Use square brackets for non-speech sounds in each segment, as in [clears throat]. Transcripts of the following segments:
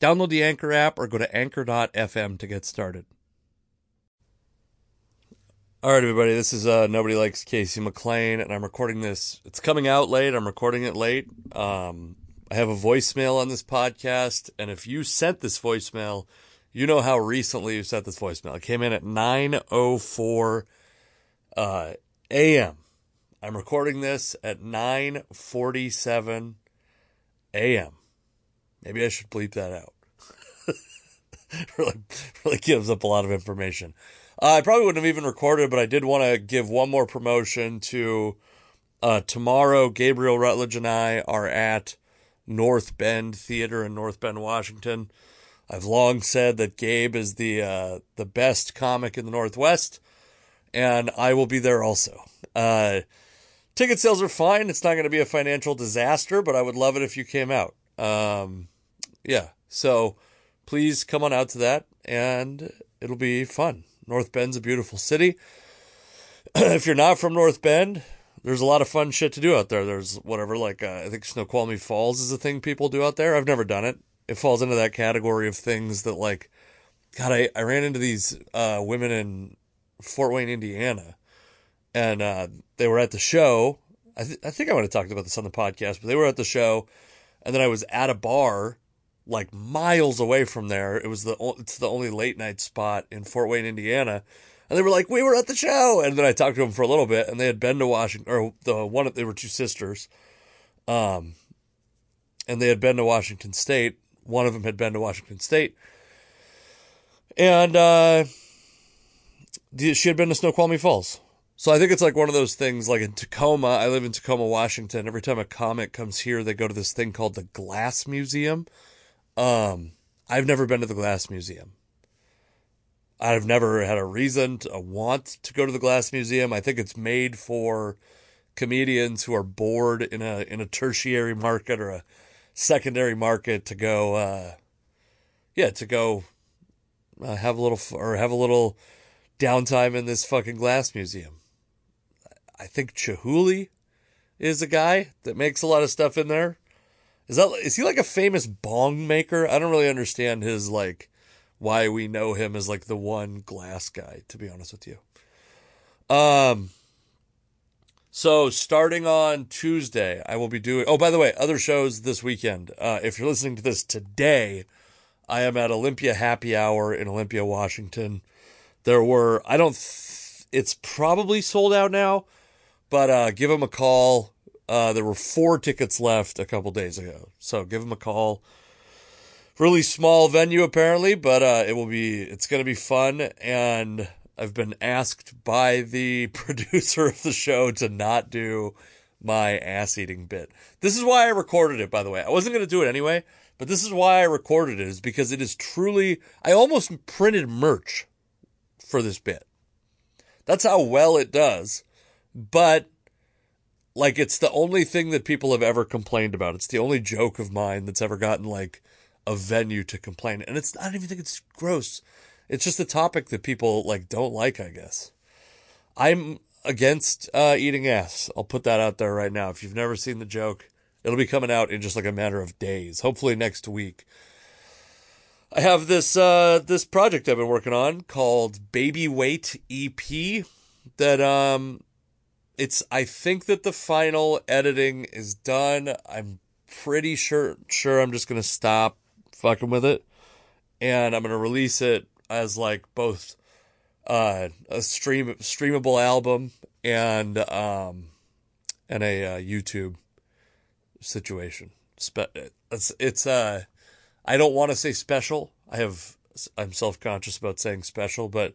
Download the Anchor app or go to anchor.fm to get started. All right, everybody, this is uh, Nobody Likes Casey McLain, and I'm recording this. It's coming out late. I'm recording it late. Um, I have a voicemail on this podcast, and if you sent this voicemail, you know how recently you sent this voicemail. It came in at 9.04 uh, a.m. I'm recording this at 9.47 a.m. Maybe I should bleep that out. [laughs] really, really gives up a lot of information. Uh, I probably wouldn't have even recorded, but I did want to give one more promotion to uh, tomorrow. Gabriel Rutledge and I are at North Bend Theater in North Bend, Washington. I've long said that Gabe is the uh, the best comic in the Northwest, and I will be there also. Uh, ticket sales are fine. It's not going to be a financial disaster, but I would love it if you came out. Um, yeah. So please come on out to that and it'll be fun. North Bend's a beautiful city. [clears throat] if you're not from North Bend, there's a lot of fun shit to do out there. There's whatever, like, uh, I think Snoqualmie Falls is a thing people do out there. I've never done it. It falls into that category of things that, like, God, I, I ran into these uh, women in Fort Wayne, Indiana, and uh, they were at the show. I, th- I think I would have talked about this on the podcast, but they were at the show, and then I was at a bar like miles away from there. It was the it's the only late night spot in Fort Wayne, Indiana. And they were like, "We were at the show." And then I talked to them for a little bit, and they had been to Washington, or the one they were two sisters, um, and they had been to Washington State. One of them had been to Washington State, and uh, she had been to Snoqualmie Falls. So I think it's like one of those things. Like in Tacoma, I live in Tacoma, Washington. Every time a comic comes here, they go to this thing called the Glass Museum um, I've never been to the Glass Museum. I've never had a reason, to, a want to go to the Glass Museum. I think it's made for comedians who are bored in a in a tertiary market or a secondary market to go, uh, yeah, to go uh, have a little or have a little downtime in this fucking Glass Museum. I think Chihuly is a guy that makes a lot of stuff in there. Is that is he like a famous bong maker? I don't really understand his like why we know him as like the one glass guy, to be honest with you. Um so starting on Tuesday, I will be doing oh by the way, other shows this weekend. Uh if you're listening to this today, I am at Olympia Happy Hour in Olympia, Washington. There were I don't th- it's probably sold out now, but uh give them a call uh, there were four tickets left a couple days ago, so give them a call. Really small venue apparently, but uh, it will be. It's going to be fun, and I've been asked by the [laughs] producer of the show to not do my ass eating bit. This is why I recorded it, by the way. I wasn't going to do it anyway, but this is why I recorded it, is because it is truly. I almost printed merch for this bit. That's how well it does. But like it's the only thing that people have ever complained about. It's the only joke of mine that's ever gotten like a venue to complain. And it's I don't even think it's gross. It's just a topic that people like don't like, I guess. I'm against uh, eating ass. I'll put that out there right now. If you've never seen the joke, it'll be coming out in just like a matter of days. Hopefully next week. I have this uh, this project I've been working on called Baby Weight EP that um it's I think that the final editing is done. I'm pretty sure sure I'm just gonna stop fucking with it. And I'm gonna release it as like both uh, a stream streamable album and um, and a uh, YouTube situation. Spe- it's it's uh, I don't want to say special. I have I'm self conscious about saying special, but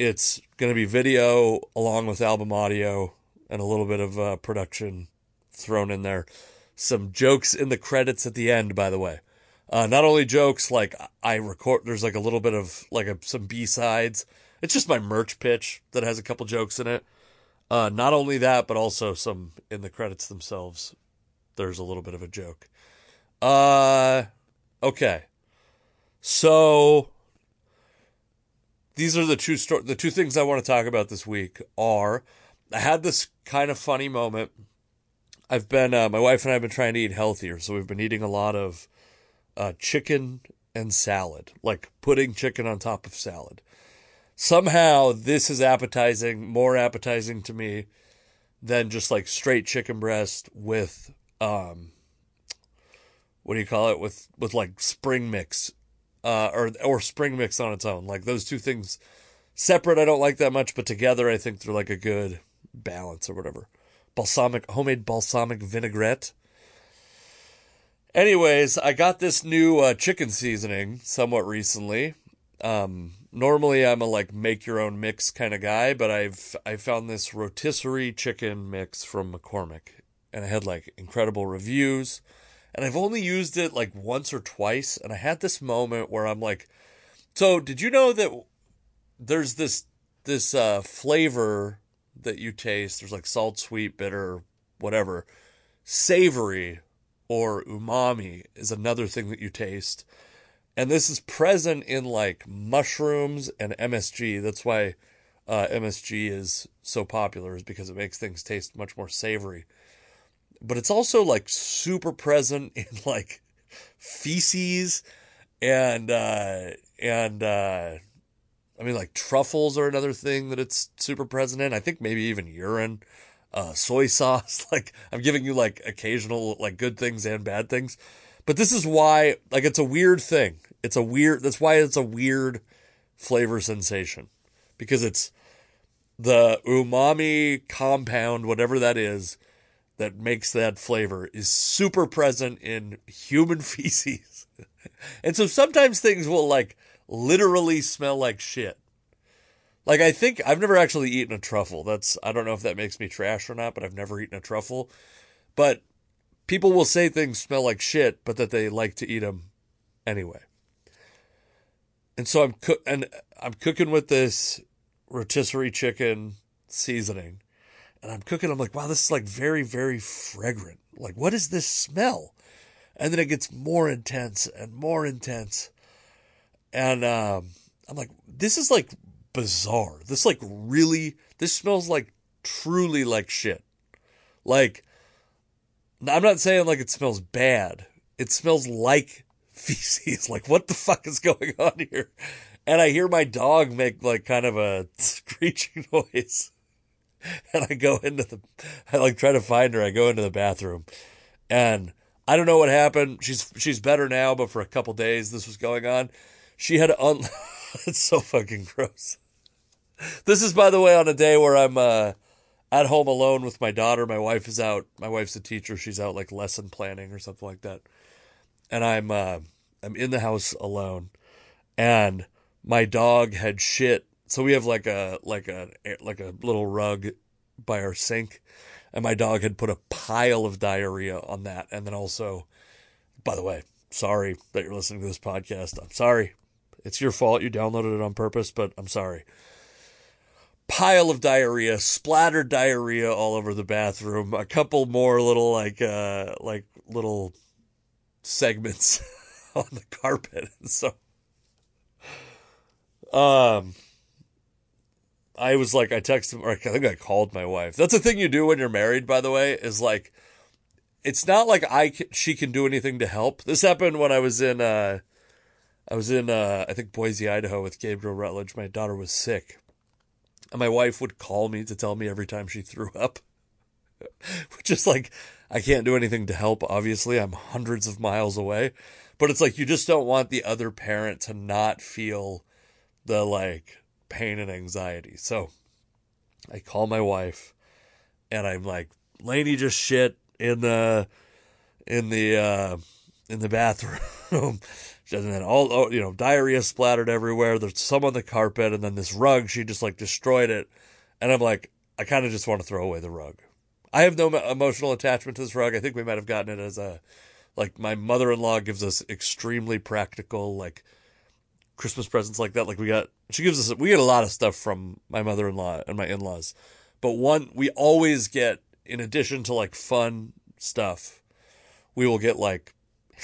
it's going to be video along with album audio and a little bit of uh, production thrown in there. Some jokes in the credits at the end, by the way. Uh, not only jokes, like I record, there's like a little bit of like a, some B sides. It's just my merch pitch that has a couple jokes in it. Uh, not only that, but also some in the credits themselves. There's a little bit of a joke. Uh, okay. So these are the two sto- the two things I want to talk about this week are I had this kind of funny moment. I've been uh, my wife and I have been trying to eat healthier, so we've been eating a lot of uh, chicken and salad, like putting chicken on top of salad somehow this is appetizing, more appetizing to me than just like straight chicken breast with um what do you call it with with like spring mix uh or or spring mix on its own. Like those two things separate I don't like that much, but together I think they're like a good balance or whatever. Balsamic homemade balsamic vinaigrette. Anyways, I got this new uh, chicken seasoning somewhat recently. Um, normally I'm a like make your own mix kind of guy, but I've I found this rotisserie chicken mix from McCormick and I had like incredible reviews and I've only used it like once or twice and I had this moment where I'm like so did you know that there's this this uh flavor that you taste there's like salt, sweet, bitter, whatever. Savory or umami is another thing that you taste and this is present in like mushrooms and MSG. That's why uh, MSG is so popular, is because it makes things taste much more savory. But it's also like super present [laughs] in like feces and uh, and uh, I mean like truffles are another thing that it's super present in. I think maybe even urine, uh, soy sauce. [laughs] Like I'm giving you like occasional like good things and bad things. But this is why, like, it's a weird thing. It's a weird, that's why it's a weird flavor sensation. Because it's the umami compound, whatever that is, that makes that flavor is super present in human [laughs] feces. and so sometimes things will, like, literally smell like shit. Like, I think I've never actually eaten a truffle. That's, I don't know if that makes me trash or not, but I've never eaten a truffle. But people will say things smell like shit, but that they like to eat them anyway. And so I'm cook and I'm cooking with this rotisserie chicken seasoning, and I'm cooking. I'm like, wow, this is like very very fragrant. Like, what is this smell? And then it gets more intense and more intense, and um, I'm like, this is like bizarre. This like really. This smells like truly like shit. Like I'm not saying like it smells bad. It smells like [laughs] feces. Like what the fuck is going on here? And I hear my dog make like kind of a [laughs] screeching [laughs] noise. [laughs] And I go into the, I like try to find her. I go into the bathroom and I don't know what happened. She's, she's better now, but for a couple days this was going on. She had un, [laughs] it's so fucking gross. This is, by the way, on a day where I'm, uh, at home alone with my daughter. My wife is out. My wife's a teacher. She's out like lesson planning or something like that. And I'm uh, I'm in the house alone, and my dog had shit. So we have like a like a like a little rug by our sink, and my dog had put a pile of diarrhea on that. And then also, by the way, sorry that you're listening to this podcast. I'm sorry. It's your fault. You downloaded it on purpose, but I'm sorry pile of diarrhea, splattered diarrhea all over the bathroom. A couple more little like uh like little segments [laughs] on the carpet. [laughs] So um I was like I texted or I think I called my wife. That's the thing you do when you're married by the way is like it's not like I can, she can do anything to help. This happened when I was in uh I was in uh I think Boise, Idaho with Gabriel Rutledge. My daughter was sick and my wife would call me to tell me every time she threw up. [laughs] Which is like, I can't do anything to help, obviously. I'm hundreds of miles away. But it's like, you just don't want the other parent to not feel the like pain and anxiety. So I call my wife and I'm like, Lainey just shit in the in the uh, in the bathroom. [laughs] and then all you know, diarrhea splattered everywhere. There's some on the carpet, and then this rug, she just like destroyed it. And I'm like, I kind of just want to throw away the rug. I have no emotional attachment to this rug. I think we might have gotten it as a like my mother-in-law gives us extremely practical like Christmas presents like that. Like we got, she gives us, we get a lot of stuff from my mother-in-law and my in-laws, but one we always get in addition to like fun stuff, we will get like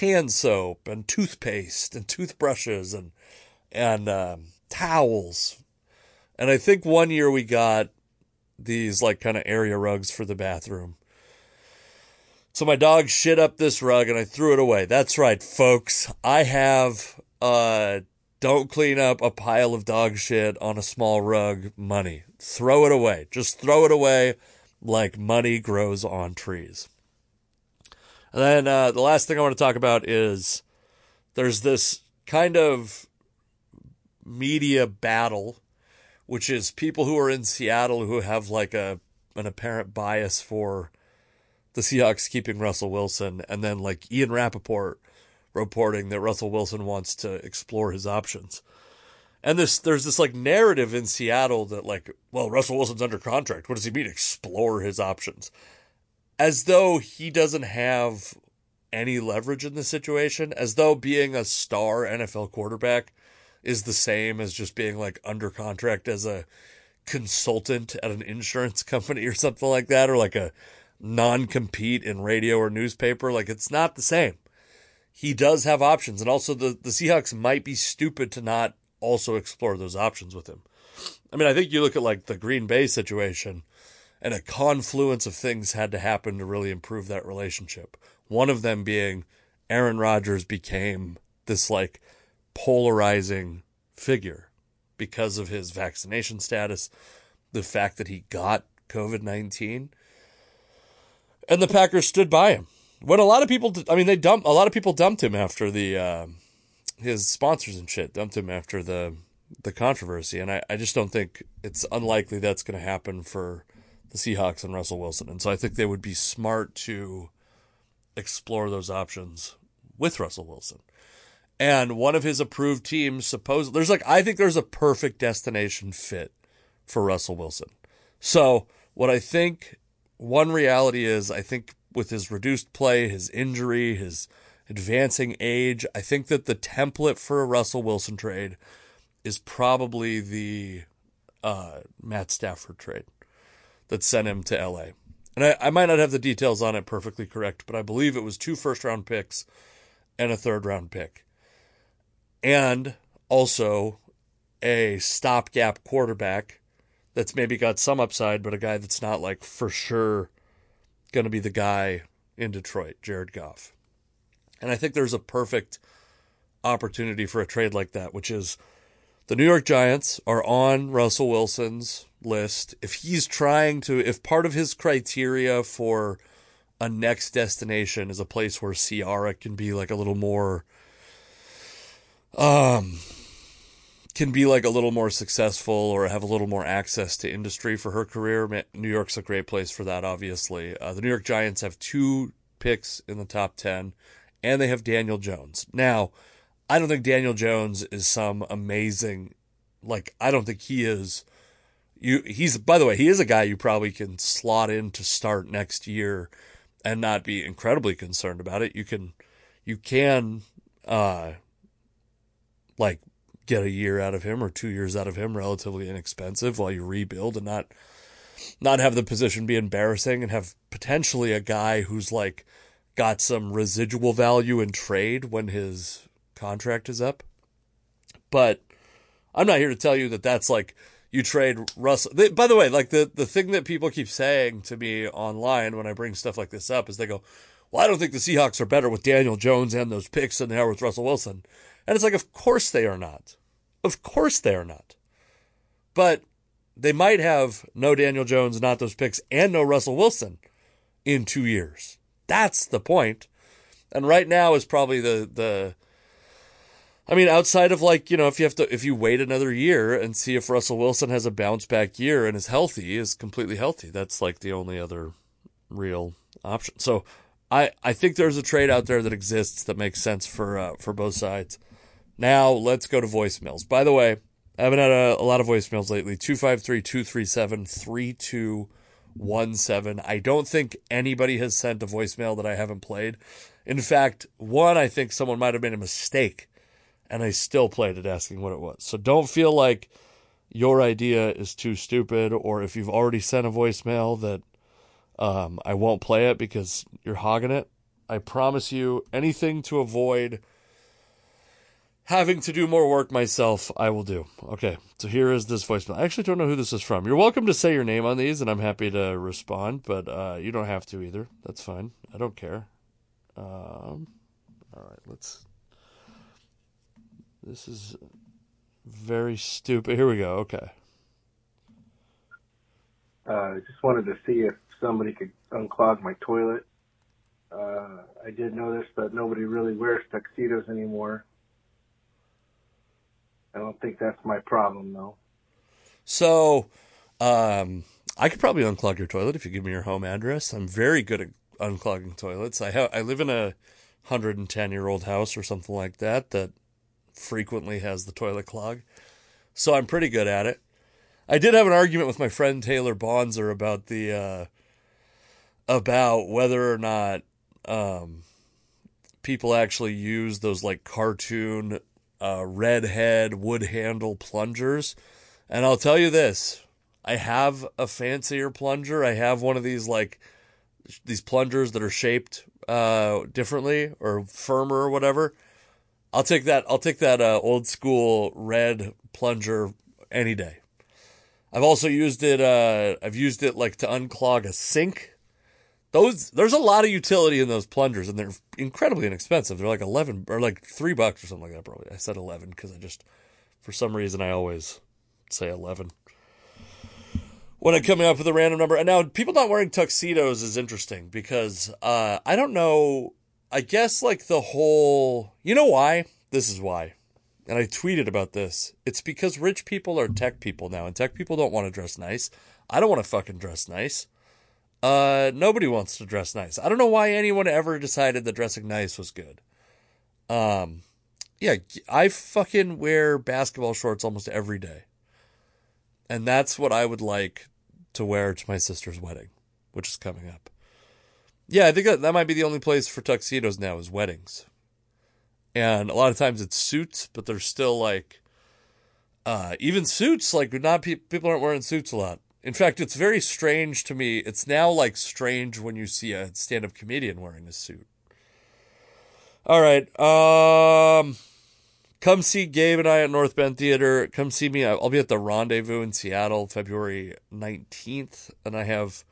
hand soap and toothpaste and toothbrushes and and um, towels. And I think one year we got these like kind of area rugs for the bathroom. So my dog shit up this rug and I threw it away. That's right, folks. I have uh don't clean up a pile of dog shit on a small rug money. Throw it away. Just throw it away like money grows on trees. And then uh, the last thing I want to talk about is there's this kind of media battle, which is people who are in Seattle who have like a an apparent bias for the Seahawks keeping Russell Wilson, and then like Ian Rapoport reporting that Russell Wilson wants to explore his options. And this there's this like narrative in Seattle that like, well, Russell Wilson's under contract. What does he mean explore his options? As though he doesn't have any leverage in the situation, as though being a star NFL quarterback is the same as just being like under contract as a consultant at an insurance [laughs] company or something like that, or like a non compete in radio or newspaper. Like it's not the same he does have options. And also, the, the Seahawks might be stupid to not also explore those options with him. I mean, I think you look at like the Green Bay situation, and a confluence of things had to happen to really improve that relationship. One of them being Aaron Rodgers became this like polarizing figure because of his vaccination status, the fact that he got COVID 19, and the Packers stood by him when a lot of people, I mean, they dumped a lot of people dumped him after the uh, his sponsors and shit dumped him after the the controversy, and I, I just don't think it's unlikely that's going to happen for the Seahawks and Russell Wilson, and so I think they would be smart to explore those options with Russell Wilson. And one of his approved teams, suppose there's like I think there's a perfect destination fit for Russell Wilson. So what I think one reality is, I think with his reduced play, his injury, his advancing age, I think that the template for a Russell Wilson trade is probably the uh, Matt Stafford trade that sent him to LA. And I, I might not have the details on it perfectly correct, but I believe it was two first round picks and a third round pick. And also a stopgap quarterback that's maybe got some upside, but a guy that's not like for sure going to be the guy in Detroit, Jared Goff. And I think there's a perfect opportunity for a trade like that, which is the New York Giants are on Russell Wilson's list. If he's trying to, if part of his criteria for a next destination is a place where Ciara can be like a little more, um, can be like a little more successful or have a little more access to industry for her career. New York's a great place for that, obviously. Uh, the New York Giants have two picks in the top 10, and they have Daniel Jones. Now, I don't think Daniel Jones is some amazing, like, I don't think he is. You, he's, by the way, he is a guy you probably can slot in to start next year and not be incredibly concerned about it. You can, you can, uh, like get a year out of him or two years out of him relatively inexpensive while you rebuild and not not have the position be embarrassing and have potentially a guy who's like got some residual value in trade when his contract is up. But I'm not here to tell you that that's like you trade Russell. By the way, like the, the thing that people keep saying to me online when I bring stuff like this up is they go, well, I don't think the Seahawks are better with Daniel Jones and those picks than they are with Russell Wilson. And it's like, of course they are not. Of course they are not. But they might have no Daniel Jones, not those picks, and no Russell Wilson in two years. That's the point. And right now is probably the the I mean, outside of like, you know, if you have to, if you wait another year and see if Russell Wilson has a bounce back year and is healthy, is completely healthy, that's like the only other real option. So I, I think there's a trade out there that exists that makes sense for, uh, for both sides. Now let's go to voicemails. By the way, I haven't had a, a lot of voicemails lately. 253 237 3217. I don't think anybody has sent a voicemail that I haven't played. In fact, one, I think someone might have made a mistake and I still played it asking what it was. So don't feel like your idea is too stupid or if you've already sent a voicemail that um, I won't play it because you're hogging it. I promise you anything to avoid having to do more work myself, I will do. Okay, so here is this voicemail. I actually don't know who this is from. You're welcome to say your name on these, and I'm happy to respond, but uh, you don't have to either. That's fine. I don't care. Um, all right, let's. This is very stupid. Here we go. Okay. Uh, just wanted to see if somebody could unclog my toilet. Uh, I did notice that nobody really wears tuxedos anymore. I don't think that's my problem though. So, um, I could probably unclog your toilet if you give me your home address. I'm very good at unclogging toilets. I have I live in a 110 year old house or something like that that frequently has the toilet clog. So I'm pretty good at it. I did have an argument with my friend Taylor Bonzer about the uh, about whether or not um, people actually use those like cartoon uh, red head wood handle plungers. And I'll tell you this I have a fancier plunger. I have one of these like these plungers that are shaped uh, differently or firmer or whatever. I'll take that. I'll take that uh, old school red plunger any day. I've also used it. Uh, I've used it like to unclog a sink those there's a lot of utility in those plungers and they're incredibly inexpensive. They're like 11 or like 3 bucks or something like that probably. I said 11 cuz I just for some reason I always say 11 when I'm coming up with a random number. And now people not wearing tuxedos is interesting because uh, I don't know I guess like the whole you know why? This is why. And I tweeted about this. It's because rich people are tech people now and tech people don't want to dress nice. I don't want to fucking dress nice. Uh, nobody wants to dress nice. I don't know why anyone ever decided that dressing nice was good. Um, yeah, I fucking wear basketball shorts almost every day. And that's what I would like to wear to my sister's wedding, which is coming up. Yeah, I think that, that might be the only place for tuxedos now is weddings. And a lot of times it's suits, but they're still like, uh, even suits, like not pe- people aren't wearing suits a lot. In fact, it's very strange to me. It's now like strange when you see a stand-up comedian wearing a suit. All right. Um come see Gabe and I at North Bend Theater. Come see me. I'll be at the Rendezvous in Seattle February 19th and I have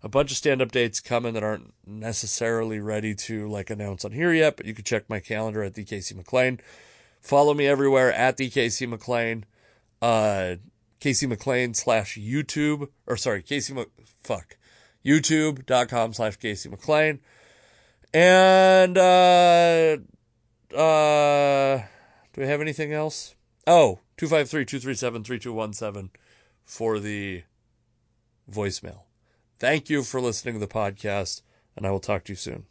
a bunch of stand-up dates coming that aren't necessarily ready to like announce on here yet, but you can check my calendar at the Casey McLain. Follow me everywhere at the Casey McLain. Uh Casey McLain slash YouTube, or sorry, Casey, fuck, youtube.com slash Casey McLain. And, uh, uh, do we have anything else? Oh, 253-237-3217 for the voicemail. Thank you for listening to the podcast, and I will talk to you soon.